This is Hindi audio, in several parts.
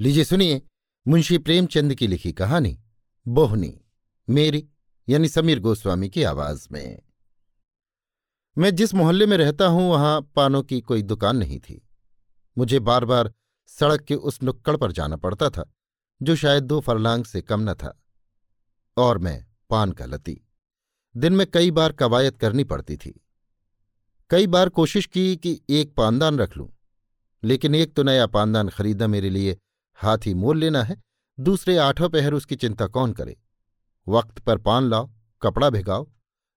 लीजिए सुनिए, मुंशी प्रेमचंद की लिखी कहानी, बोहनी, मेरी, यानी समीर गोस्वामी की आवाज़ में। मैं जिस मोहल्ले में रहता हूँ, वहाँ पानों की कोई दुकान नहीं थी। मुझे बार बार सड़क के उस नुक्कड़ पर जाना पड़ता था, जो शायद दो फरलांग से कम न था। और मैं पान का लती। दिन में कई बार कवायद करनी पड़ती थी। कई बार कोशिश की कि एक पानदान रख लूँ, लेकिन एक तो नया पानदान खरीदना मेरे लिए हाथी मोल लेना है, दूसरे आठों पहर उसकी चिंता कौन करे? वक्त पर पान लाओ, कपड़ा भिगाओ,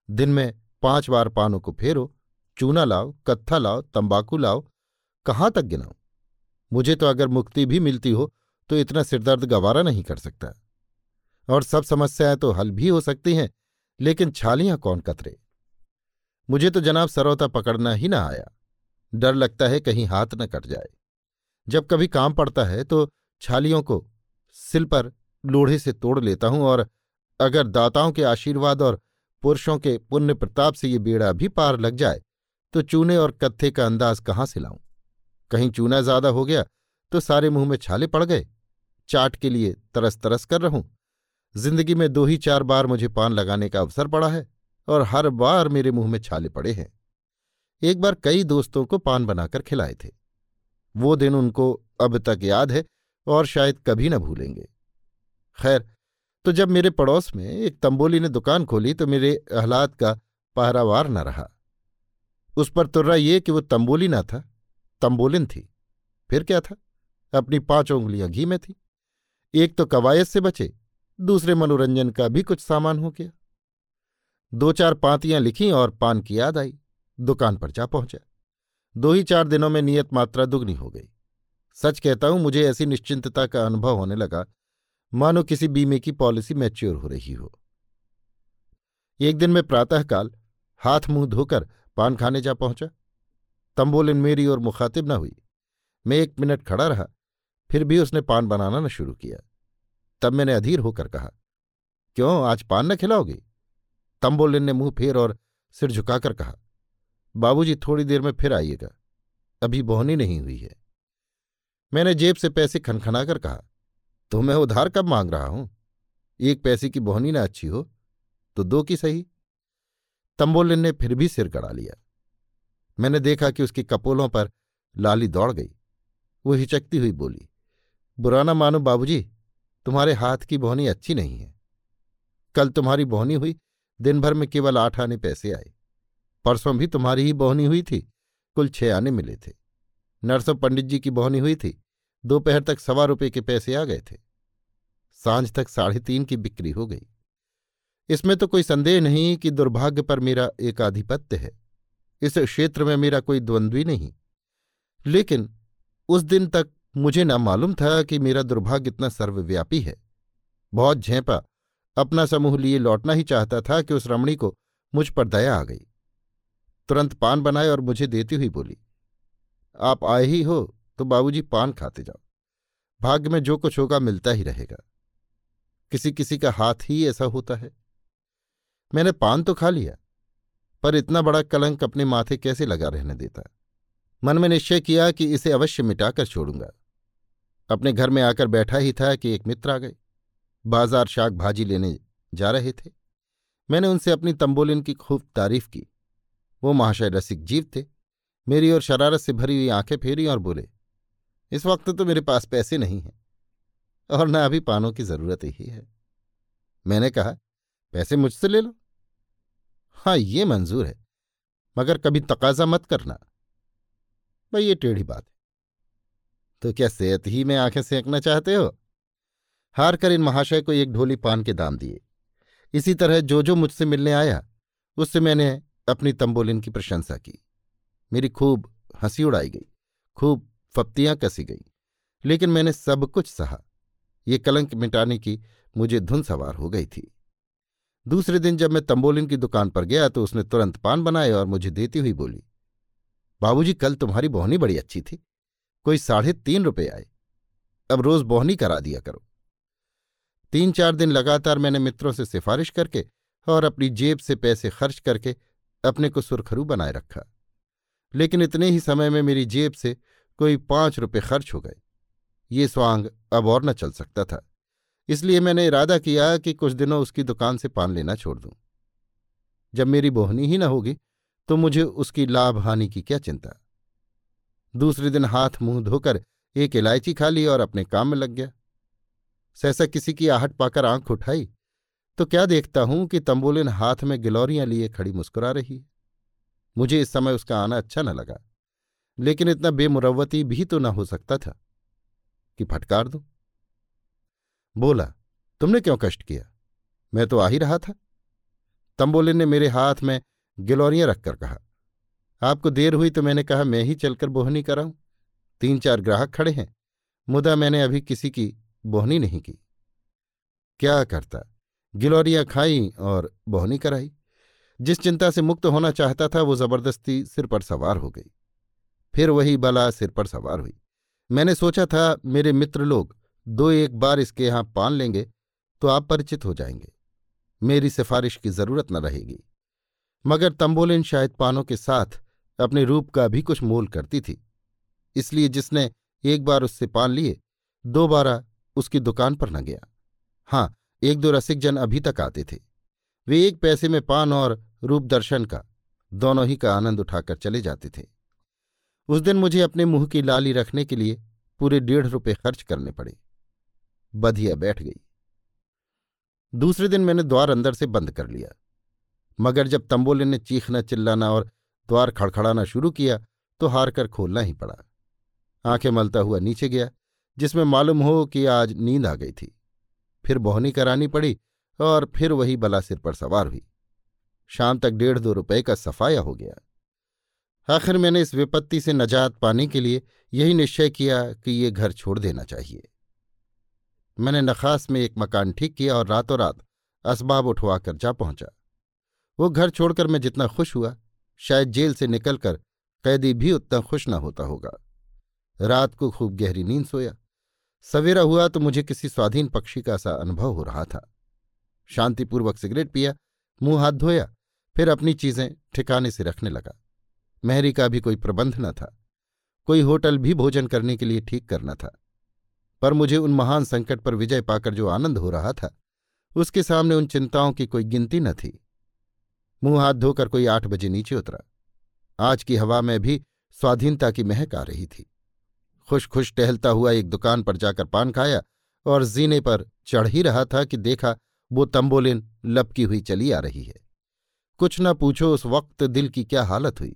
दिन में पाँच बार पानों को फेरो, चूना लाओ, कत्था लाओ, तंबाकू लाओ, कहाँ तक गिनाऊं? मुझे तो अगर मुक्ति भी मिलती हो तो इतना सिरदर्द गवारा नहीं कर सकता। और सब समस्याएँ तो हल भी हो सकती हैं, लेकिन छालियाँ कौन कतरे? मुझे तो जनाब सरौता पकड़ना ही ना आया। डर लगता है कहीं हाथ न कट जाए। जब कभी काम पड़ता है तो छालियों को सिल पर लोढ़े से तोड़ लेता हूँ और अगर दाताओं के आशीर्वाद और पुरुषों के पुण्य प्रताप से ये बेड़ा भी पार लग जाए तो चूने और कत्थे का अंदाज कहाँ से लाऊं? कहीं चूना ज़्यादा हो गया तो सारे मुँह में छाले पड़ गए। चाट के लिए तरस तरस कर रहूँ। ज़िंदगी में दो ही चार बार मुझे पान लगाने का अवसर पड़ा है और हर बार मेरे मुँह में छाले पड़े हैं। एक बार कई दोस्तों को पान बनाकर खिलाए थे। वो दिन उनको अब तक याद है और शायद कभी न भूलेंगे। खैर तो जब मेरे पड़ोस में एक तंबोली ने दुकान खोली तो मेरे अहलाद का पहरावार न रहा। उस पर तुर्रा ये कि वो तंबोली ना था, तंबोलिन थी। फिर क्या था? अपनी पाँच उंगलियाँ घी में थी। एक तो कवायद से बचे, दूसरे मनोरंजन का भी कुछ सामान हो गया। दो चार पांतियाँ लिखी और पान की याद आई, दुकान पर जा पहुँचा। दो ही चार दिनों में नियत मात्रा दुगनी हो गई। सच कहता हूँ, मुझे ऐसी निश्चिंतता का अनुभव होने लगा, मानो किसी बीमे की पॉलिसी मैच्योर हो रही हो। एक दिन मैं प्रातःकाल हाथ मुँह धोकर पान खाने जा पहुँचा। तंबोलिन मेरी और मुखातिब न हुई। मैं एक मिनट खड़ा रहा, फिर भी उसने पान बनाना न शुरू किया। तब मैंने अधीर होकर कहा, क्यों, आज पान न खिलाओगे? तंबोलिन ने मुँह फेर और सिर झुकाकर कहा, बाबूजी, थोड़ी देर में फिर आइएगा। अभी बोहनी नहीं हुई है। मैंने जेब से पैसे खनखनाकर कहा तो मैं उधार कब मांग रहा हूँ? एक पैसे की बोहनी ना अच्छी हो तो दो की सही? तंबोलिन ने फिर भी सिर गड़ा लिया। मैंने देखा कि उसकी कपोलों पर लाली दौड़ गई। वो हिचकती हुई बोली बुराना मानो बाबूजी, तुम्हारे हाथ की बोहनी अच्छी नहीं है। कल तुम्हारी बोहनी हुई दिन भर में केवल आठ आने पैसे आए। परसों भी तुम्हारी ही बोहनी हुई थी, कुल छह आने मिले थे। नरसों पंडित जी की बोहनी हुई थी। दोपहर तक सवा रुपये के पैसे आ गए थे। साँझ तक साढ़े तीन की बिक्री हो गई। इसमें तो कोई संदेह नहीं कि दुर्भाग्य पर मेरा एक आधिपत्य है। इस क्षेत्र में मेरा कोई द्वंद्वी नहीं। लेकिन उस दिन तक मुझे न मालूम था कि मेरा दुर्भाग्य इतना सर्वव्यापी है। बहुत झेपा अपना समूह लिए लौटना ही चाहता था कि उस रमणी को मुझ पर दया आ गई। तुरंत पान बनाए और मुझे देती हुई बोली आप आए ही हो तो बाबूजी पान खाते जाओ। भाग्य में जो कुछ होगा मिलता ही रहेगा। किसी किसी का हाथ ही ऐसा होता है। मैंने पान तो खा लिया, पर इतना बड़ा कलंक अपने माथे कैसे लगा रहने देता? मन में निश्चय किया कि इसे अवश्य मिटाकर छोड़ूँगा। अपने घर में आकर बैठा ही था कि एक मित्र आ गए। बाज़ार शाक भाजी लेने जा रहे थे। मैंने उनसे अपनी तंबोलिन की खूब तारीफ़ की। वो महाशय रसिक जीव थे। मेरी ओर शरारत से भरी हुई आँखें फेरी और बोले, इस वक्त तो मेरे पास पैसे नहीं हैं, और न अभी पानों की ज़रूरत ही है। मैंने कहा, पैसे मुझसे ले लो। हाँ ये मंजूर है, मगर कभी तकाजा मत करना। भाई, ये टेढ़ी बात है। तो क्या सेहत ही में आँखें सेंकना चाहते हो? हार कर इन महाशय को एक ढोली पान के दाम दिए। इसी तरह जो जो मुझसे मिलने आया, उससे मैंने अपनी तंबोलिन की प्रशंसा की। मेरी खूब हँसी उड़ाई गई, खूब फप्तियाँ कसी गई। लेकिन मैंने सब कुछ सहा। ये कलंक मिटाने की मुझे धुन सवार हो गई थी। दूसरे दिन जब मैं तंबोलिन की दुकान पर गया तो उसने तुरंत पान बनाए और मुझे देती हुई बोली, बाबूजी, कल तुम्हारी बोहनी बड़ी अच्छी थी। कोई साढ़े तीन रुपये आए। अब रोज बोहनी करा दिया करो। तीन चार दिन लगातार मैंने मित्रों से सिफारिश करके और अपनी जेब से पैसे खर्च करके अपने को सुरखरू बनाए रखा। लेकिन इतने ही समय में मेरी जेब से कोई पाँच रुपये खर्च हो गए। ये स्वांग अब और न चल सकता था। इसलिए मैंने इरादा किया कि कुछ दिनों उसकी दुकान से पान लेना छोड़ दूँ। जब मेरी बोहनी ही न होगी तो मुझे उसकी लाभ हानि की क्या चिंता? दूसरे दिन हाथ मुँह धोकर एक इलायची खा ली और अपने काम में लग गया। सहसा किसी की आहट पाकर आँख उठाई तो क्या देखता हूँ कि तंबोलिन हाथ में गिलौरियाँ लिए खड़ी मुस्कुरा रही है। मुझे इस समय उसका आना अच्छा न लगा, लेकिन इतना बेमुरवती भी तो न हो सकता था कि फटकार दो। बोला, तुमने क्यों कष्ट किया? मैं तो आ ही रहा था। तंबोलिन ने मेरे हाथ में गिलौरियाँ रखकर कहा, आपको देर हुई तो मैंने कहा, मैं ही चलकर बोहनी कराऊं। तीन चार ग्राहक खड़े हैं, मुदा मैंने अभी किसी की बोहनी नहीं की। क्या करता? गिलौरियाँ खाई और बोहनी कराई। जिस चिंता से मुक्त होना चाहता था, वो ज़बरदस्ती सिर पर सवार हो गई। फिर वही बला सिर पर सवार हुई। मैंने सोचा था, मेरे मित्र लोग दो एक बार इसके यहाँ पान लेंगे तो आप परिचित हो जाएँगे। मेरी सिफारिश की ज़रूरत न रहेगी। मगर तंबोलिन शायद पानों के साथ अपने रूप का भी कुछ मोल करती थी। इसलिए जिसने एक बार उससे पान लिए, दोबारा उसकी दुकान पर न गया। हाँ एक दो रसिक जन अभी तक आते थे। वे एक पैसे में पान और रूप दर्शन का, दोनों ही का आनंद उठाकर चले जाते थे। उस दिन मुझे अपने मुँह की लाली रखने के लिए पूरे डेढ़ रुपए खर्च करने पड़े। बधिया बैठ गई। दूसरे दिन मैंने द्वार अंदर से बंद कर लिया। मगर जब तंबोले ने चीखना, चिल्लाना और द्वार खड़खड़ाना शुरू किया तो हार कर खोलना ही पड़ा। आँखें मलता हुआ नीचे गया, जिसमें मालूम हो कि आज नींद आ गई थी। फिर बोहनी करानी पड़ी और फिर वही बला सिर पर सवार हुई। शाम तक डेढ़ दो रुपए का सफाया हो गया। आखिर मैंने इस विपत्ति से नजात पाने के लिए यही निश्चय किया कि ये घर छोड़ देना चाहिए। मैंने नखास में एक मकान ठीक किया और रातों रात असबाब उठवाकर जा पहुँचा। वो घर छोड़कर मैं जितना खुश हुआ, शायद जेल से निकलकर कैदी भी उतना खुश न होता होगा। रात को खूब गहरी नींद सोया। सवेरा हुआ तो मुझे किसी स्वाधीन पक्षी का सा अनुभव हो रहा था। शांतिपूर्वक सिगरेट पिया, मुँह हाथ धोया फिर अपनी चीज़ें ठिकाने से रखने लगा। मेहरी का भी कोई प्रबंध न था। कोई होटल भी भोजन करने के लिए ठीक करना था। पर मुझे उन महान संकट पर विजय पाकर जो आनंद हो रहा था, उसके सामने उन चिंताओं की कोई गिनती न थी। मुँह हाथ धोकर कोई आठ बजे नीचे उतरा। आज की हवा में भी स्वाधीनता की महक आ रही थी। खुश खुश टहलता हुआ एक दुकान पर जाकर पान खाया और जीने पर चढ़ ही रहा था कि देखा वो तंबोलिन लपकी हुई चली आ रही है। कुछ न पूछो उस वक्त दिल की क्या हालत हुई।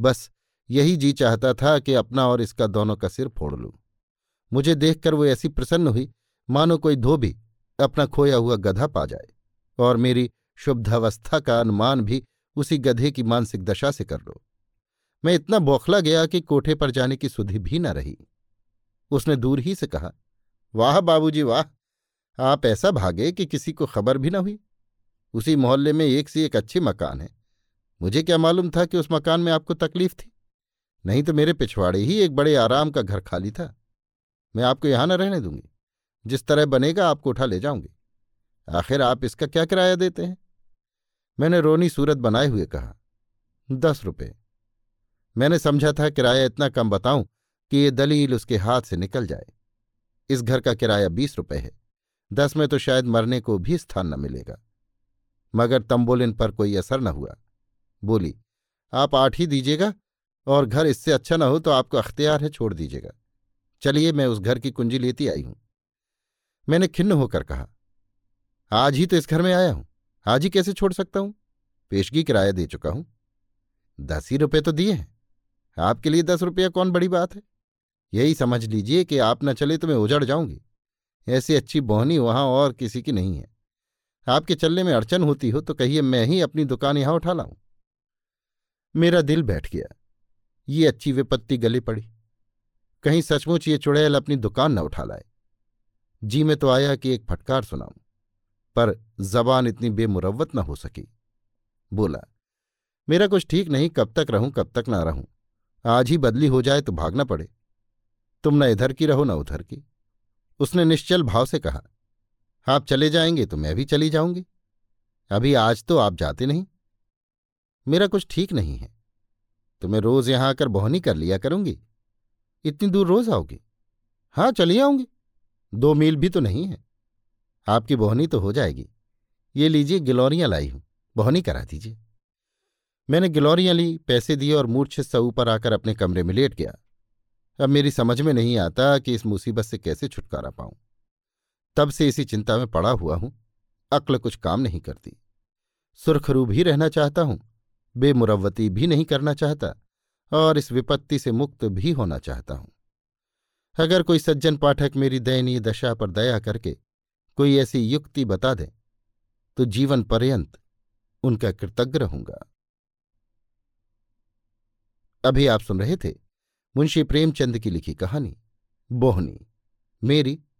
बस यही जी चाहता था कि अपना और इसका दोनों का सिर फोड़ लूँ। मुझे देखकर वो ऐसी प्रसन्न हुई, मानो कोई धोबी अपना खोया हुआ गधा पा जाए और मेरी शुद्धावस्था का अनुमान भी उसी गधे की मानसिक दशा से कर लो। मैं इतना बौखला गया कि कोठे पर जाने की सुधि भी न रही। उसने दूर ही से कहा, वाह बाबूजी, वाह! आप ऐसा भागे कि किसी को खबर भी न हुई? उसी मोहल्ले में एक से एक अच्छे मकान है। मुझे क्या मालूम था कि उस मकान में आपको तकलीफ़ थी? नहीं तो मेरे पिछवाड़े ही एक बड़े आराम का घर खाली था। मैं आपको यहाँ न रहने दूँगी। जिस तरह बनेगा आपको उठा ले जाऊँगी। आखिर आप इसका क्या किराया देते हैं? मैंने रोनी सूरत बनाए हुए कहा, दस रुपये मैंने समझा था किराया इतना कम बताऊँ कि ये दलील उसके हाथ से निकल जाए। इस घर का किराया बीस रुपये है। दस में तो शायद मरने को भी स्थान न मिलेगा। मगर तंबोलिन पर कोई असर न हुआ। बोली, आप आठ ही दीजिएगा और घर इससे अच्छा न हो तो आपको अख्तियार है, छोड़ दीजिएगा। चलिए, मैं उस घर की कुंजी लेती आई हूँ। मैंने खिन्न होकर कहा, आज ही तो इस घर में आया हूँ। आज ही कैसे छोड़ सकता हूँ? पेशगी किराया दे चुका हूँ। दस ही रुपये तो दिए हैं। आपके लिए दस रुपया कौन बड़ी बात है? यही समझ लीजिए कि आप न चले तो मैं उजड़ जाऊँगी। ऐसी अच्छी बोहनी वहाँ और किसी की नहीं है। आपके चलने में अड़चन होती हो तो कहिए, मैं ही अपनी दुकान यहाँ उठा लाऊं। मेरा दिल बैठ गया। ये अच्छी विपत्ति गली पड़ी। कहीं सचमुच ये चुड़ैल अपनी दुकान न उठा लाए। जी में तो आया कि एक फटकार सुनाऊं, पर जबान इतनी बेमुरवत न हो सकी। बोला, मेरा कुछ ठीक नहीं, कब तक रहूँ, कब तक ना रहूँ। आज ही बदली हो जाए तो भागना पड़े। तुम न इधर की रहो, न उधर की। उसने निश्चल भाव से कहा आप चले जाएँगे तो मैं भी चली जाऊँगी। अभी आज तो आप जाते नहीं। मेरा कुछ ठीक नहीं है। तो मैं रोज यहाँ आकर बोहनी कर लिया करूँगी। इतनी दूर रोज आओगी? हाँ चली आऊँगी। दो मील भी तो नहीं है। आपकी बोहनी तो हो जाएगी। ये लीजिए गिलौरियाँ लाई हूँ। बोहनी करा दीजिए। मैंने गिलौरियाँ ली, पैसे दिए और मूर्छित सा ऊपर आकर अपने कमरे में लेट गया। अब मेरी समझ में नहीं आता कि इस मुसीबत से कैसे छुटकारा पाऊँ। तब से इसी चिंता में पड़ा हुआ हूँ। अक्ल कुछ काम नहीं करती। सुरखरू भी रहना चाहता हूँ, बेमुरवती भी नहीं करना चाहता, और इस विपत्ति से मुक्त भी होना चाहता हूँ। अगर कोई सज्जन पाठक मेरी दयनीय दशा पर दया करके कोई ऐसी युक्ति बता दे तो जीवन पर्यंत उनका कृतज्ञ रहूँगा। अभी आप सुन रहे थे मुंशी प्रेमचंद की लिखी कहानी, बोहनी, मेरी